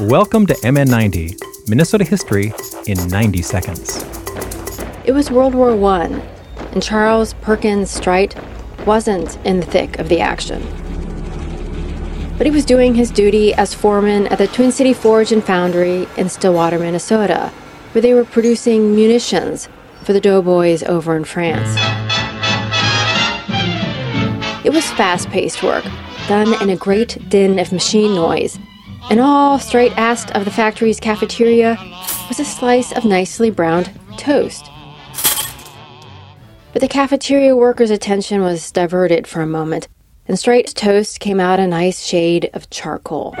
Welcome to MN90, Minnesota history in 90 seconds. It was World War I, and Charles Perkins Strite wasn't in the thick of the action. But he was doing his duty as foreman at the Twin City Forge and Foundry in Stillwater, Minnesota, where they were producing munitions for the doughboys over in France. It was fast paced work, done in a great din of machine noise, and all Strite asked of the factory's cafeteria was a slice of nicely browned toast. But the cafeteria workers' attention was diverted for a moment, and Strite's toast came out a nice shade of charcoal.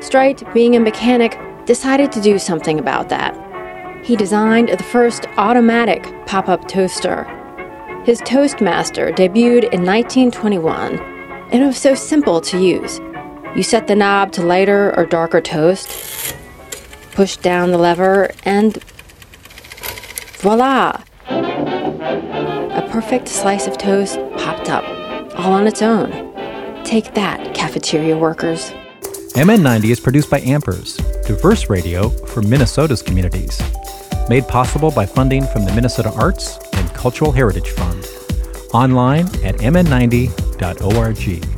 Strite, being a mechanic, decided to do something about that. He designed the first automatic pop up toaster. His Toastmaster debuted in 1921, and it was so simple to use. You set the knob to lighter or darker toast, push down the lever, and voila! A perfect slice of toast popped up, all on its own. Take that, cafeteria workers. MN90 is produced by Ampers, diverse radio for Minnesota's communities. Made possible by funding from the Minnesota Arts and Cultural Heritage Fund. Online at mn90.org org.